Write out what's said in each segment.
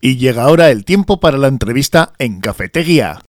Y llega ahora el tiempo para la entrevista en Cafetería.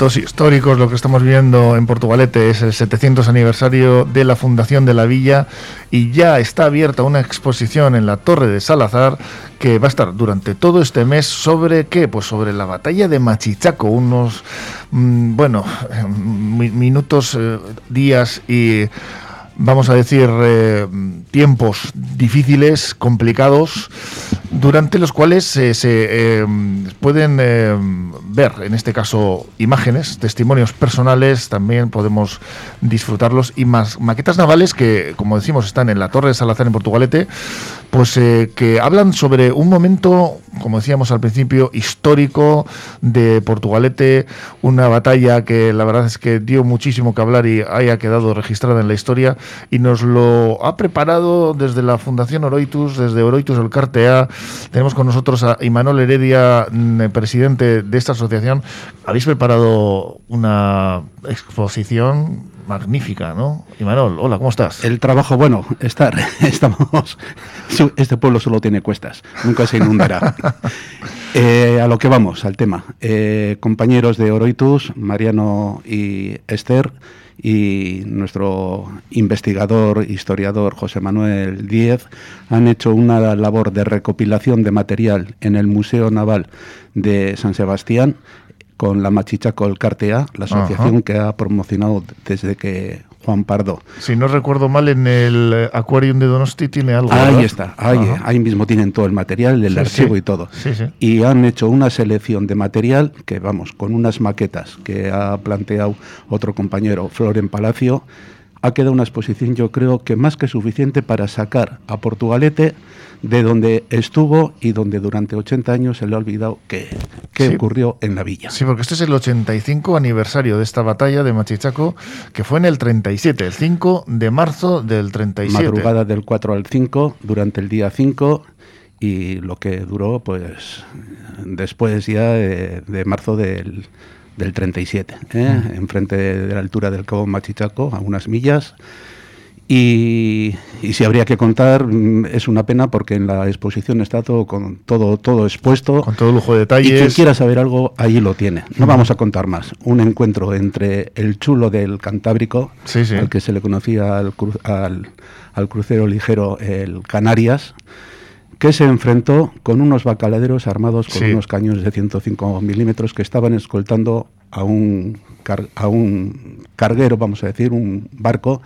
Históricos, lo que estamos viendo en Portugalete es el 700 aniversario de la fundación de la villa y ya está abierta una exposición en la Torre de Salazar que va a estar durante todo este mes sobre qué, pues sobre la batalla de Machichaco, unos, mm, bueno, minutos, eh, días y vamos a decir, eh, tiempos difíciles, complicados, durante los cuales eh, se eh, pueden ver, en este caso, imágenes, testimonios personales, también podemos disfrutarlos, y más maquetas navales que, como decimos, están en la Torre de Salazar en Portugalete, pues que hablan sobre un momento, como decíamos al principio, histórico de Portugalete, una batalla que la verdad es que dio muchísimo que hablar y haya quedado registrada en la historia y nos lo ha preparado desde la Fundación Oroitus, desde Oroitus el Cartea. Tenemos con nosotros a Imanol Heredia, mm, presidente de esta asociación. Habéis preparado una exposición magnífica, ¿no? Imanol, hola, ¿cómo estás? El trabajo, bueno, estar, estamos, este pueblo solo tiene cuestas, nunca se inundará. Eh, a lo que vamos, al tema. Eh, compañeros de Oroitus, Mariano y Esther, y nuestro investigador, historiador José Manuel Díez han hecho una labor de recopilación de material en el Museo Naval de San Sebastián con la Machichaco el Cartea, la asociación que ha promocionado desde que Juan Pardo. Si no recuerdo mal, en el Aquarium de Donosti tiene algo. Ahí está, ahí, mismo tienen todo el material, el archivo y todo. y han hecho una selección de material que, vamos, con unas maquetas que ha planteado otro compañero, Floren Palacio, ha quedado una exposición, yo creo que más que suficiente para sacar a Portugalete de donde estuvo y donde durante 80 años se le ha olvidado qué, ocurrió en la villa. Sí, porque este es el 85 aniversario de esta batalla de Machichaco, que fue en el 37, el 5 de marzo del 37. Madrugada del 4 al 5, durante el día 5 y lo que duró pues después ya de, marzo del, del 37, ¿eh? enfrente de la altura del Cabo Machichaco, a unas millas. Y, si habría que contar, mm, es una pena porque en la exposición está todo con todo, todo expuesto. Con todo lujo de detalles. Y quien quiera saber algo, ahí lo tiene. No vamos a contar más. Un encuentro entre el chulo del Cantábrico, al que se le conocía al, al, crucero ligero el Canarias, que se enfrentó con unos bacaladeros armados con unos cañones de 105 milímetros que estaban escoltando a un, a un carguero, vamos a decir, un barco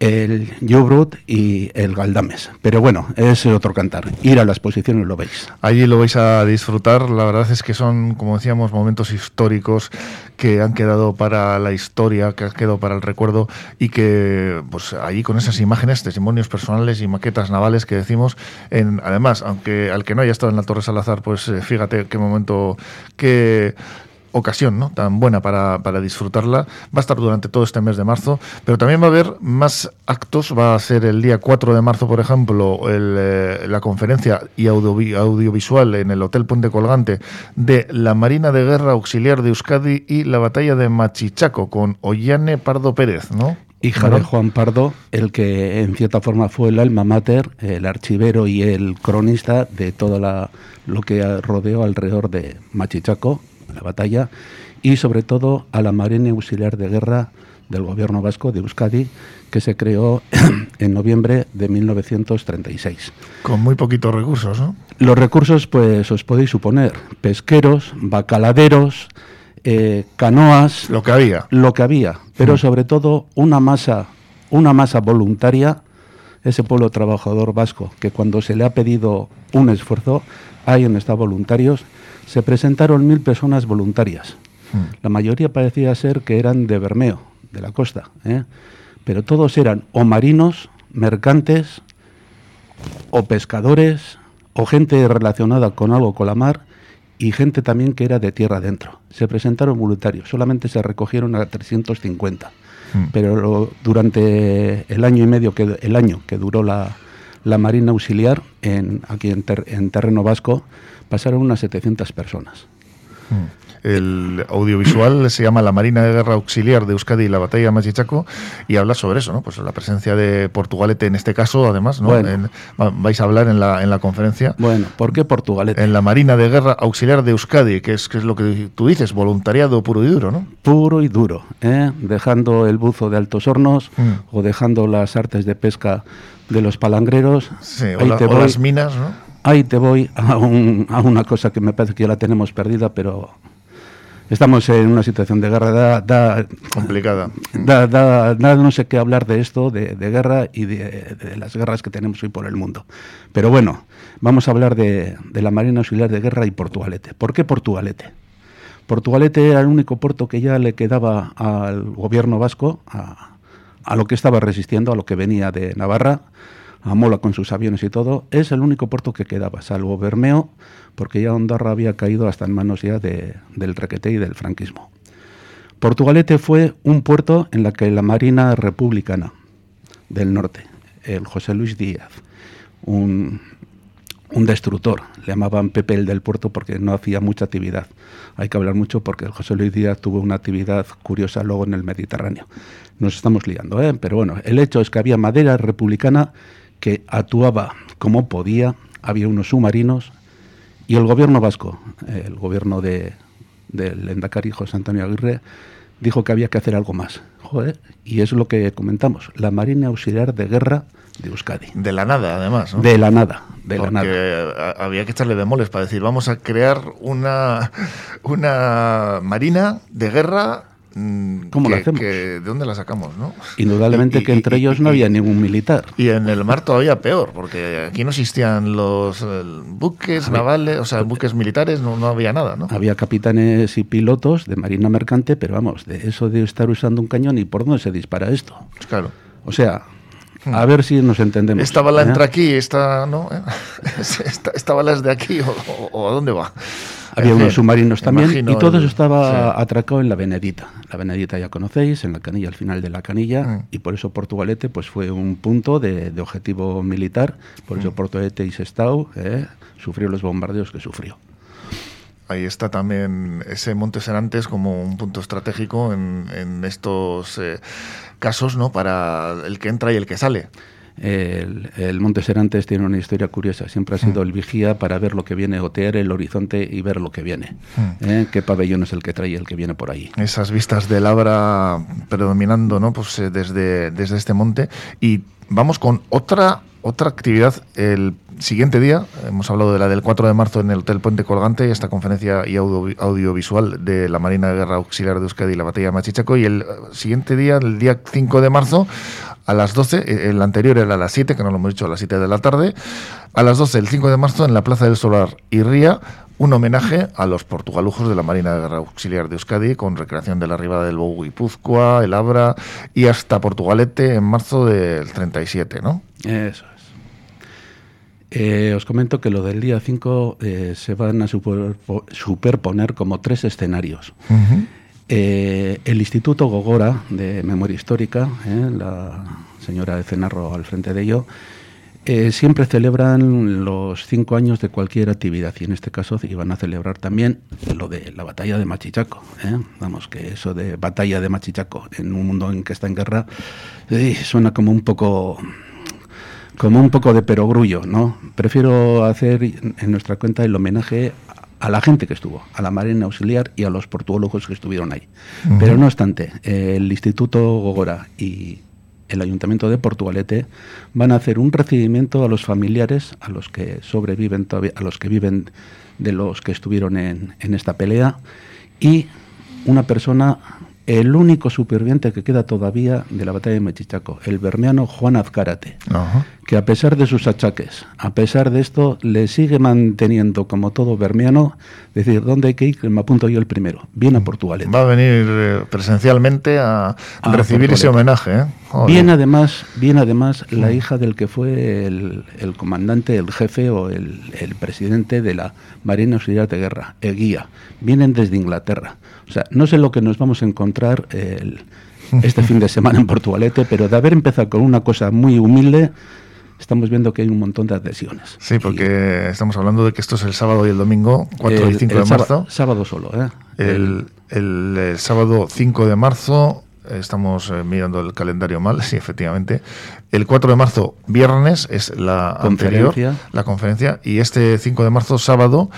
el Jobrut y el Galdames. Pero bueno, es otro cantar. Ir a la exposición y lo veis. Allí lo vais a disfrutar. La verdad es que son, como decíamos, momentos históricos que han quedado para la historia, que han quedado para el recuerdo y que, pues allí con esas imágenes, testimonios personales y maquetas navales que decimos, en, además, aunque al que no haya estado en la Torre Salazar, pues eh, fíjate qué momento, que ocasión ¿no? tan buena para, disfrutarla. Va a estar durante todo este mes de marzo, pero también va a haber más actos. Va a ser el día 4 de marzo, por ejemplo, eh, la conferencia y audiovisual en el Hotel Puente Colgante de la Marina de Guerra Auxiliar de Euskadi y la batalla de Machichaco con Ollane Pardo Pérez, ¿no? Hija de Juan Pardo, el que en cierta forma fue el alma mater, el archivero y el cronista de todo la, lo que rodeó alrededor de Machichaco, la batalla, y sobre todo a la Marina Auxiliar de Guerra del Gobierno Vasco de Euskadi, que se creó en noviembre de 1936. Con muy poquitos recursos, ¿no? Los recursos, pues os podéis suponer, pesqueros, bacaladeros, eh, canoas... Lo que había. Lo que había, pero sobre todo una masa, una masa voluntaria, ese pueblo trabajador vasco, que cuando se le ha pedido un esfuerzo, hay en está voluntarios, se presentaron mil personas voluntarias. Hmm. La mayoría parecía ser que eran de Bermeo, de la costa, ¿eh? pero todos eran o marinos, mercantes, o pescadores, o gente relacionada con algo con la mar, y gente también que era de tierra adentro. Se presentaron voluntarios, solamente se recogieron a 350. mm. pero durante el año y medio, que, el año que duró la, la Marina Auxiliar, en, aquí en, en terreno vasco, pasaron unas 700 personas. Mm. El audiovisual se llama La Marina de Guerra Auxiliar de Euskadi y la Batalla de Machichaco y habla sobre eso, ¿no? Pues la presencia de Portugalete en este caso, además, ¿no? vais a hablar en la, en la conferencia. Bueno, ¿por qué Portugalete? En la Marina de Guerra Auxiliar de Euskadi, que es, que es lo que tú dices, voluntariado puro y duro, ¿no? Puro y duro, ¿eh? Dejando el buzo de altos hornos mm. o dejando las artes de pesca de los palangreros. Sí, o, las minas, ¿no? Ahí te voy a, un, a, una cosa que me parece que ya la tenemos perdida, pero estamos en una situación de guerra da, complicada. Da, no sé qué hablar de esto, de, guerra y de, las guerras que tenemos hoy por el mundo. Pero bueno, vamos a hablar de, la Marina Auxiliar de Guerra y Portugalete. ¿Por qué Portugalete? Portugalete era el único puerto que ya le quedaba al gobierno vasco, a, a lo que estaba resistiendo, a lo que venía de Navarra, a Mola con sus aviones y todo, es el único puerto que quedaba, salvo Bermeo, porque ya Ondarra había caído hasta en manos ya del requete y del franquismo. Portugalete fue un puerto en la que la Marina Republicana del Norte, el José Luis Díaz, un, un destructor, le llamaban Pepe el del puerto porque no hacía mucha actividad. Hay que hablar mucho porque el José Luis Díaz tuvo una actividad curiosa luego en el Mediterráneo. Nos estamos liando, ¿eh? pero bueno, el hecho es que había madera republicana que actuaba como podía, había unos submarinos y el gobierno vasco, el gobierno de, del Endacari José Antonio Aguirre, dijo que había que hacer algo más. y es lo que comentamos, la Marina Auxiliar de Guerra de Euskadi. De la nada, además. De la nada, de la nada. había que echarle demoles para decir, vamos a crear una, una marina de guerra Mm, ¿Cómo lo hacemos? ¿De dónde la sacamos? ¿no? Indudablemente que entre ellos no había ningún militar. Y en el mar todavía peor, porque aquí no existían los buques navales, o sea, buques militares, no, no, había nada, ¿no? Había capitanes y pilotos de marina mercante, pero vamos, de eso de estar usando un cañón y por dónde se dispara esto. Claro. O sea, hmm. a ver si nos entendemos. Esta bala ¿eh? entra aquí, esta no, esta, bala es de aquí o a dónde va. Había unos submarinos también y todo eso estaba atracado en la Benedita. La Benedita ya conocéis, en la canilla, al final de la canilla, mm. y por eso Portugalete pues fue un punto de, objetivo militar, por eso mm. Portugalete y Sestao eh, sufrió los bombardeos que sufrió. Ahí está también ese Monte Serantes como un punto estratégico en, estos eh, casos, ¿no? Para el que entra y el que sale. El, Monte Serantes tiene una historia curiosa. Siempre ha sido el vigía para ver lo que viene, gotear el horizonte y ver lo que viene. ¿Eh? ¿Qué pabellón es el que trae el que viene por ahí? Esas vistas de Labra predominando ¿no? pues, eh, desde, desde este monte. Y vamos con otra, otra actividad. El siguiente día, hemos hablado de la del 4 de marzo en el Hotel Puente Colgante, esta conferencia y audiovisual de la Marina de Guerra Auxiliar de Euskadi y la Batalla de Machichaco. Y el siguiente día, el día 5 de marzo, a las 12, eh, el anterior era a las 7, que no lo hemos dicho, a las 7 de la tarde, a las 12, el 5 de marzo, en la Plaza del Solar y Ría, un homenaje a los portugalujos de la Marina de Guerra Auxiliar de Euskadi, con recreación de la arribada del Bogu Guipúzcoa, el Abra y hasta Portugalete en marzo del 37, ¿no? Eso es. Eh, os comento que lo del día 5 eh, se van a superponer como tres escenarios. Eh, el Instituto Gogora de Memoria Histórica, la señora de Cenarro al frente de ello, eh, siempre celebran los cinco años de cualquier actividad y en este caso iban a celebrar también lo de la batalla de Machichaco. Vamos, que eso de batalla de Machichaco en un mundo en que está en guerra suena como un poco como un poco de perogrullo, ¿no? Prefiero hacer en nuestra cuenta el homenaje a la gente que estuvo, a la Marina Auxiliar y a los portuólogos que estuvieron ahí. Pero no obstante, el Instituto Gogora y el Ayuntamiento de Portugalete van a hacer un recibimiento a los familiares, a los que sobreviven todavía, a los que viven de los que estuvieron en, en esta pelea. Y una persona el único superviviente que queda todavía de la batalla de Mechichaco, el bermeano Juan Azcárate, que a pesar de sus achaques, a pesar de esto, le sigue manteniendo como todo bermeano, decir, ¿dónde hay que ir? Me apunto yo el primero, viene a Portugalete. Va a venir eh, presencialmente a, recibir ese homenaje. ¿eh? Viene además, viene además la hija del que fue el, comandante, el jefe o el, el, presidente de la Marina Auxiliar de Guerra, el guía. Vienen desde Inglaterra. O sea, no sé lo que nos vamos a encontrar el, este fin de semana en Portugalete, pero de haber empezado con una cosa muy humilde, estamos viendo que hay un montón de adhesiones. Sí, porque estamos hablando de que esto es el sábado y el domingo, 4 y 5 de marzo. Sábado, solo, ¿eh? El, el, sábado 5 de marzo, estamos eh, mirando el calendario mal, sí, efectivamente. El 4 de marzo, viernes, es la conferencia. la conferencia, y este 5 de marzo, sábado,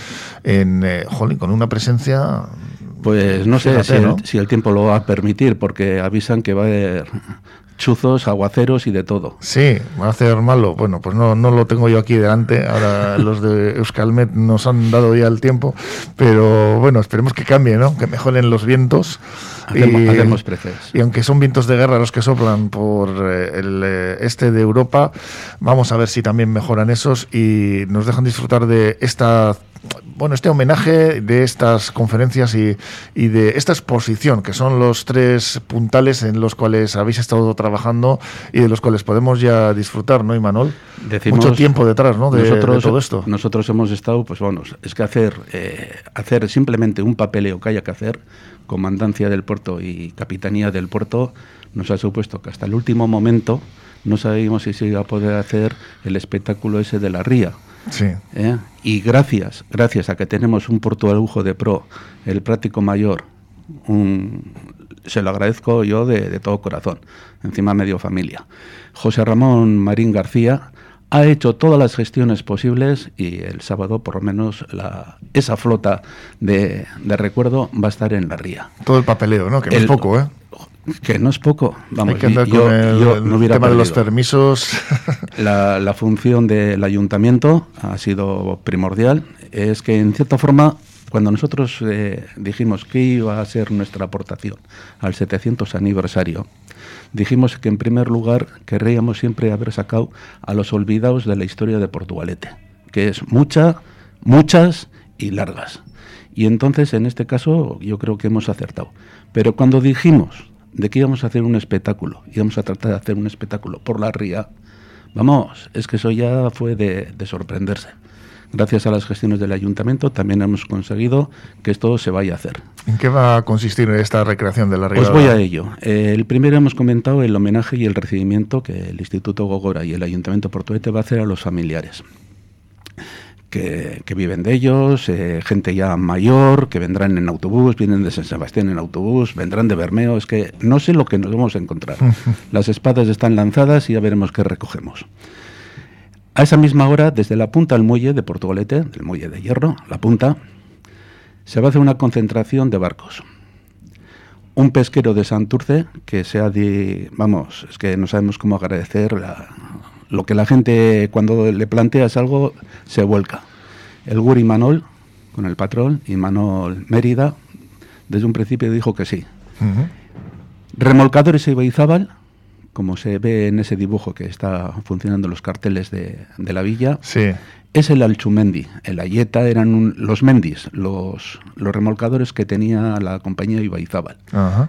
en eh, con una presencia pues no sé si, El, si, el, tiempo lo va a permitir, porque avisan que va a haber chuzos, aguaceros y de todo. Sí, va a hacer malo. Bueno, pues no, no lo tengo yo aquí delante. Ahora los de Euskalmet nos han dado ya el tiempo, pero bueno, esperemos que cambie, ¿no? Que mejoren los vientos. Hacemos, y, y aunque son vientos de guerra los que soplan por eh, el eh, este de Europa, vamos a ver si también mejoran esos y nos dejan disfrutar de esta bueno, este homenaje de estas conferencias y, de esta exposición, que son los tres puntales en los cuales habéis estado trabajando y de los cuales podemos ya disfrutar, ¿no, Imanol? Mucho tiempo detrás, ¿no? De, todo esto. Nosotros hemos estado, pues bueno, es que hacer, eh, hacer simplemente un papeleo que haya que hacer, comandancia del puerto y capitanía del puerto, nos ha supuesto que hasta el último momento no sabíamos si se iba a poder hacer el espectáculo ese de la ría Sí. ¿Eh? Y gracias, gracias a que tenemos un puerto de lujo de pro, el práctico mayor, se lo agradezco yo de, todo corazón, encima medio familia. José Ramón Marín García ha hecho todas las gestiones posibles y el sábado por lo menos la, esa flota de, recuerdo va a estar en la ría. Todo el papeleo, ¿no? Que es poco, ¿eh? Que no es poco. Vamos, Hay que andar con el tema de los permisos. La, función del ayuntamiento ha sido primordial. Es que, en cierta forma, cuando nosotros eh, dijimos que iba a ser nuestra aportación al 700 aniversario, dijimos que en primer lugar querríamos siempre haber sacado a los olvidados de la historia de Portugalete, que es mucha, muchas y largas. Y entonces, en este caso, yo creo que hemos acertado. Pero cuando dijimos de que íbamos a hacer un espectáculo, íbamos a tratar de hacer un espectáculo por la ría, vamos, es que eso ya fue de, sorprenderse. Gracias a las gestiones del ayuntamiento también hemos conseguido que esto se vaya a hacer. ¿En qué va a consistir esta recreación de la ría? Pues voy a ello. el primero hemos comentado el homenaje y el recibimiento que el Instituto Gogora y el Ayuntamiento Portuete va a hacer a los familiares que, viven de ellos, eh, gente ya mayor, que vendrán en autobús, vienen de San Sebastián en autobús, vendrán de Bermeo, es que no sé lo que nos vamos a encontrar. Las espadas están lanzadas y ya veremos qué recogemos. A esa misma hora, desde la punta del muelle de Portugalete, del muelle de hierro, la punta, se va a hacer una concentración de barcos. Un pesquero de Santurce que sea de, vamos, es que no sabemos cómo agradecer la, lo que la gente cuando le planteas algo se vuelca. El Guri Manol, con el patrón, y Manol Mérida, desde un principio dijo que sí. Remolcadores Ibaizábal, como se ve en ese dibujo que está funcionando en los carteles de, la villa, es el Alchumendi. El Ayeta eran los Mendis, los, los remolcadores que tenía la compañía Ibaizábal,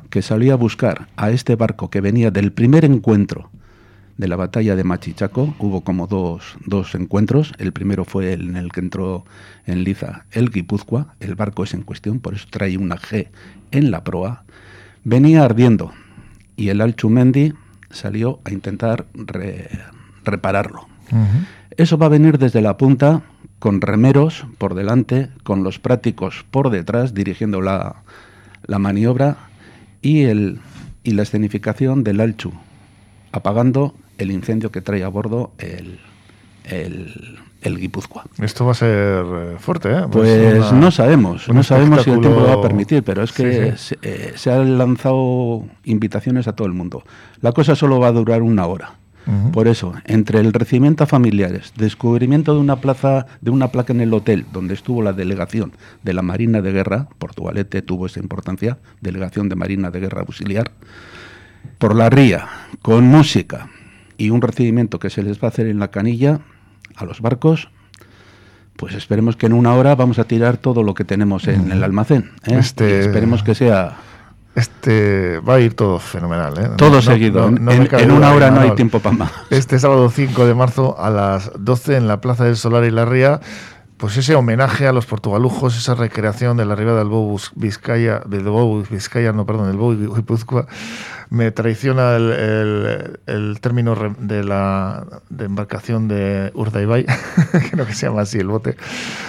que salía a buscar a este barco que venía del primer encuentro de la batalla de Machichaco. Hubo como dos, dos encuentros. El primero fue el en el que entró en Liza el Guipúzcoa. El barco es en cuestión, por eso trae una G en la proa. Venía ardiendo y el Alchumendi salió a intentar repararlo. Eso va a venir desde la punta con remeros por delante, con los prácticos por detrás dirigiendo la, la maniobra y, el, y la escenificación del Alchu, apagando el incendio que trae a bordo el, el, el Guipúzcoa. Esto va a ser eh, fuerte, ¿eh? Pues no sabemos, no sabemos si el tiempo lo va a permitir, pero es que eh, Se, han lanzado invitaciones a todo el mundo. La cosa solo va a durar una hora. Por eso, entre el recibimiento a familiares, descubrimiento de una plaza, de una placa en el hotel donde estuvo la delegación de la Marina de Guerra, Portugalete tuvo esa importancia, delegación de Marina de Guerra auxiliar, por la ría, con música, y un recibimiento que se les va a hacer en la canilla a los barcos, pues esperemos que en una hora vamos a tirar todo lo que tenemos en el almacén. ¿eh? Este... esperemos que sea... Este va a ir todo fenomenal. ¿eh? Todo seguido. en, una hora no hay tiempo para más. Este sábado 5 de marzo a las 12 en la Plaza del Solar y la Ría pues ese homenaje a los portugalujos, esa recreación de la arribada del Bobo Vizcaya, del Bobo Vizcaya, no, perdón, del Bobo Guipúzcoa, me traiciona el, el, término de la de embarcación de Urdaibai, creo que se llama así el bote.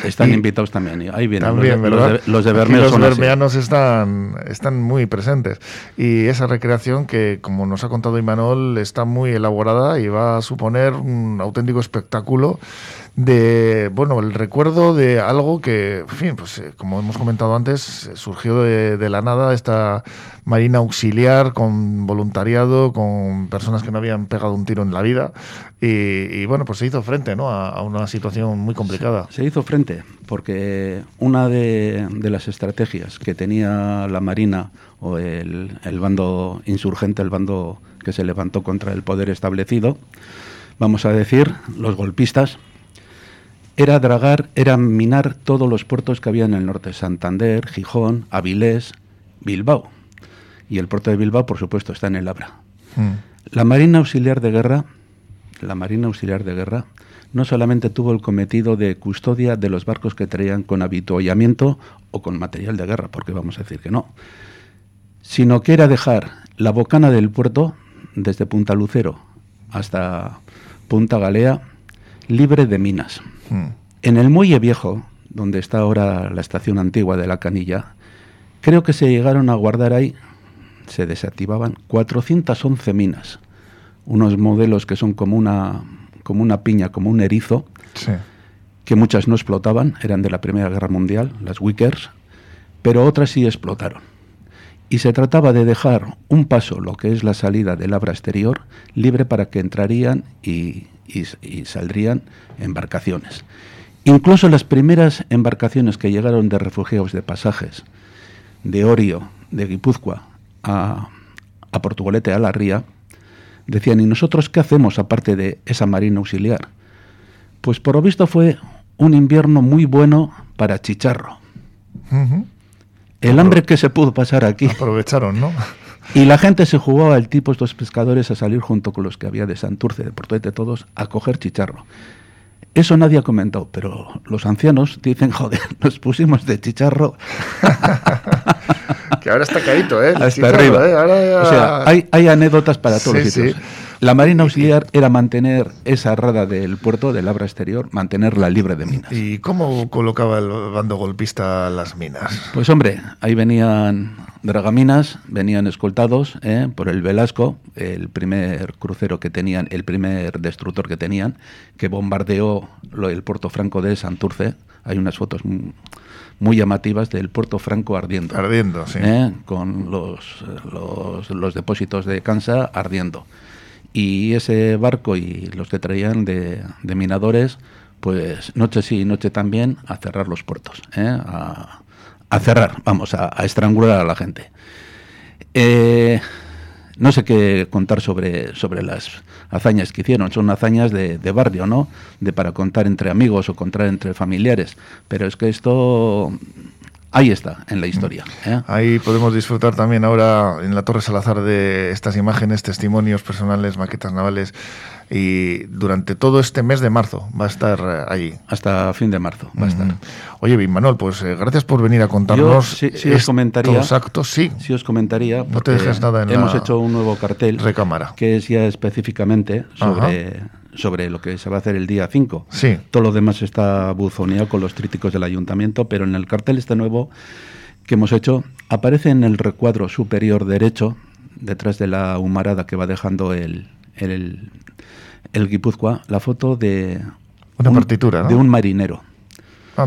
Están invitados también, ahí vienen también, los, ¿verdad? los, de, los Los bermeanos están, están muy presentes. Y esa recreación que, como nos ha contado Imanol, está muy elaborada y va a suponer un auténtico espectáculo de, bueno, el recuerdo de algo que, en fin, pues eh, como hemos comentado antes, surgió de, la nada esta marina auxiliar con voluntariado, con personas que no habían pegado un tiro en la vida y, bueno, pues se hizo frente ¿no? a, una situación muy complicada. Se, se hizo frente porque una de, de, las estrategias que tenía la marina o el, el bando insurgente, el bando que se levantó contra el poder establecido, vamos a decir, los golpistas, era dragar, era minar todos los puertos que había en el norte, Santander, Gijón, Avilés, Bilbao. Y el puerto de Bilbao, por supuesto, está en el Abra. Mm. La Marina Auxiliar de Guerra, la Marina Auxiliar de Guerra, no solamente tuvo el cometido de custodia de los barcos que traían con habituallamiento o con material de guerra, porque vamos a decir que no, sino que era dejar la bocana del puerto, desde Punta Lucero hasta Punta Galea, libre de minas. Hmm. En el muelle viejo, donde está ahora la estación antigua de la Canilla, creo que se llegaron a guardar ahí, se desactivaban 411 minas, unos modelos que son como una, como una piña, como un erizo, sí. que muchas no explotaban, eran de la Primera Guerra Mundial, las Wickers, pero otras sí explotaron. Y se trataba de dejar un paso, lo que es la salida del abra exterior, libre para que entrarían y y, y, saldrían embarcaciones. Incluso las primeras embarcaciones que llegaron de refugiados de pasajes de Orio, de Guipúzcoa, a, a Portugalete, a la Ría, decían, ¿y nosotros qué hacemos aparte de esa marina auxiliar? Pues por lo visto fue un invierno muy bueno para Chicharro. Uh -huh. El hambre que se pudo pasar aquí. Aprovecharon, ¿no? Y la gente se jugaba el tipo, estos pescadores, a salir junto con los que había de Santurce, de Portuete, todos, a coger chicharro. Eso nadie ha comentado, pero los ancianos dicen, joder, nos pusimos de chicharro. que ahora está caído, ¿eh? Chicharro, arriba. ¿eh? Ahora ya... O sea, hay, hay, anécdotas para todos sí, los sitios. Sí. La Marina Auxiliar era mantener esa rada del puerto, del Abra exterior, mantenerla libre de minas. ¿Y cómo colocaba el bando golpista las minas? Pues hombre, ahí venían dragaminas, venían escoltados ¿eh? por el Velasco, el primer crucero que tenían, el primer destructor que tenían, que bombardeó lo, el puerto franco de Santurce. Hay unas fotos muy, muy llamativas del puerto franco ardiendo. Ardiendo, sí. ¿eh? Con los, los, los depósitos de Cansa ardiendo y ese barco y los que traían de, minadores, pues noche sí y noche también, a cerrar los puertos, ¿eh? a, cerrar, vamos, a, a, estrangular a la gente. Eh, no sé qué contar sobre, sobre las hazañas que hicieron, son hazañas de, de, barrio, ¿no? De para contar entre amigos o contar entre familiares, pero es que esto ahí está, en la historia. ¿eh? Ahí podemos disfrutar también ahora en la Torre Salazar de estas imágenes, testimonios personales, maquetas navales. Y durante todo este mes de marzo va a estar allí. Hasta fin de marzo va a estar. Mm. Oye, Manuel, pues eh, gracias por venir a contarnos Yo, si, si os comentaría, actos. Sí. Si os comentaría, no te dejes nada en hemos la hecho un nuevo cartel recámara. que es ya específicamente sobre... Ajá sobre lo que se va a hacer el día 5. Sí. Todo lo demás está buzoneado con los tríticos del ayuntamiento, pero en el cartel este nuevo que hemos hecho aparece en el recuadro superior derecho, detrás de la humarada que va dejando el, el, el Guipúzcoa, la foto de una un, partitura, ¿no? de un marinero. Ah.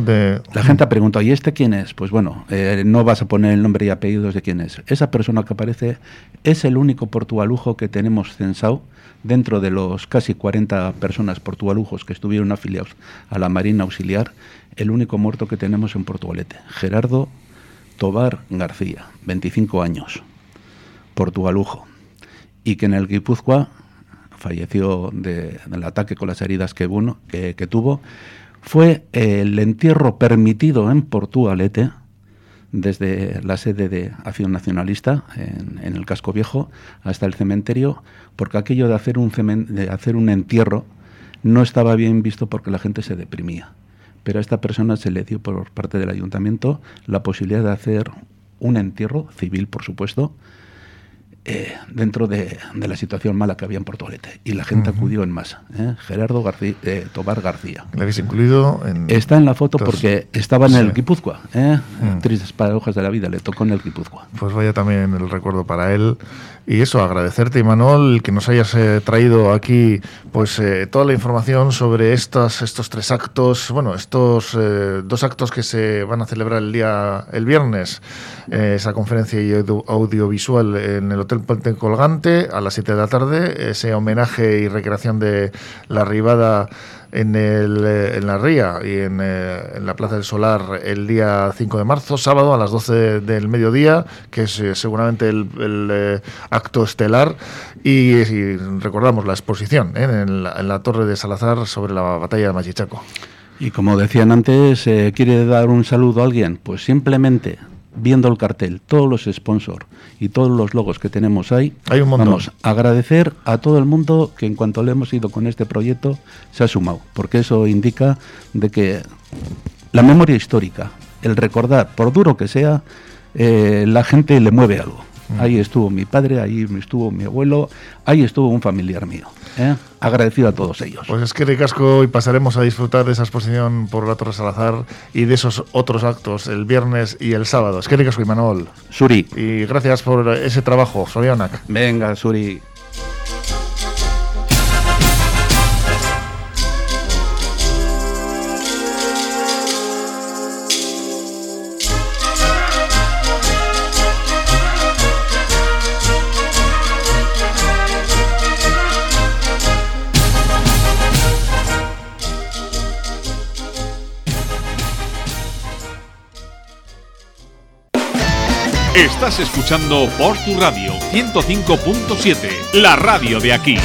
La gente ha preguntado, ¿y este quién es? Pues bueno, eh, no vas a poner el nombre y apellidos de quién es. Esa persona que aparece es el único portualujo que tenemos censado dentro de los casi 40 personas portugalujos que estuvieron afiliados a la Marina Auxiliar, el único muerto que tenemos en Portugalete, Gerardo Tobar García, 25 años, portugalujo, y que en el Guipúzcoa falleció de, del ataque con las heridas que, que tuvo, fue el entierro permitido en Portugalete, desde la sede de Acción Nacionalista en, el casco viejo hasta el cementerio, porque aquello de hacer, un de hacer un entierro no estaba bien visto porque la gente se deprimía. pero a esta persona se le dio por parte del ayuntamiento la posibilidad de hacer un entierro civil, por supuesto, eh, dentro de, la situación mala que había en Portugalete. Y la gente acudió en masa. ¿eh? Gerardo García, eh, Tobar García. ¿Le habéis incluido? En... Está en la foto porque estaba en el Guipúzcoa. ¿eh? Mm. Tristes paradojas de la vida, le tocó en el Guipúzcoa. Pues vaya también el recuerdo para él. Y eso, agradecerte, Imanol, que nos hayas traído aquí pues toda la información sobre estos, estos tres actos, bueno, estos dos actos que se van a celebrar el día, el viernes, esa conferencia audiovisual en el Hotel Puente Colgante a las 7 de la tarde, ese homenaje y recreación de la arribada en, el, eh, en la ría y en, eh, en, la Plaza del Solar el día 5 de marzo, sábado a las 12 del mediodía, que es eh, seguramente el, acto estelar. Y, recordamos la exposición en la, en, la, Torre de Salazar sobre la batalla de Machichaco. Y como decían antes, ¿quiere dar un saludo a alguien? Pues simplemente viendo el cartel, todos los sponsors y todos los logos que tenemos ahí, Hay un vamos a agradecer a todo el mundo que en cuanto le hemos ido con este proyecto se ha sumado, porque eso indica de que la memoria histórica, el recordar, por duro que sea, eh, la gente le mueve algo. Mm. Ahí estuvo mi padre, ahí estuvo mi abuelo, ahí estuvo un familiar mío. ¿eh? Agradecido a todos ellos. Pues es que de casco y pasaremos a disfrutar de esa exposición por la Torre Salazar y de esos otros actos el viernes y el sábado. Es que de casco y Manuel. Suri. Y gracias por ese trabajo, Sorianak. Venga, Suri. Estás escuchando por tu radio 105.7, la radio de aquí.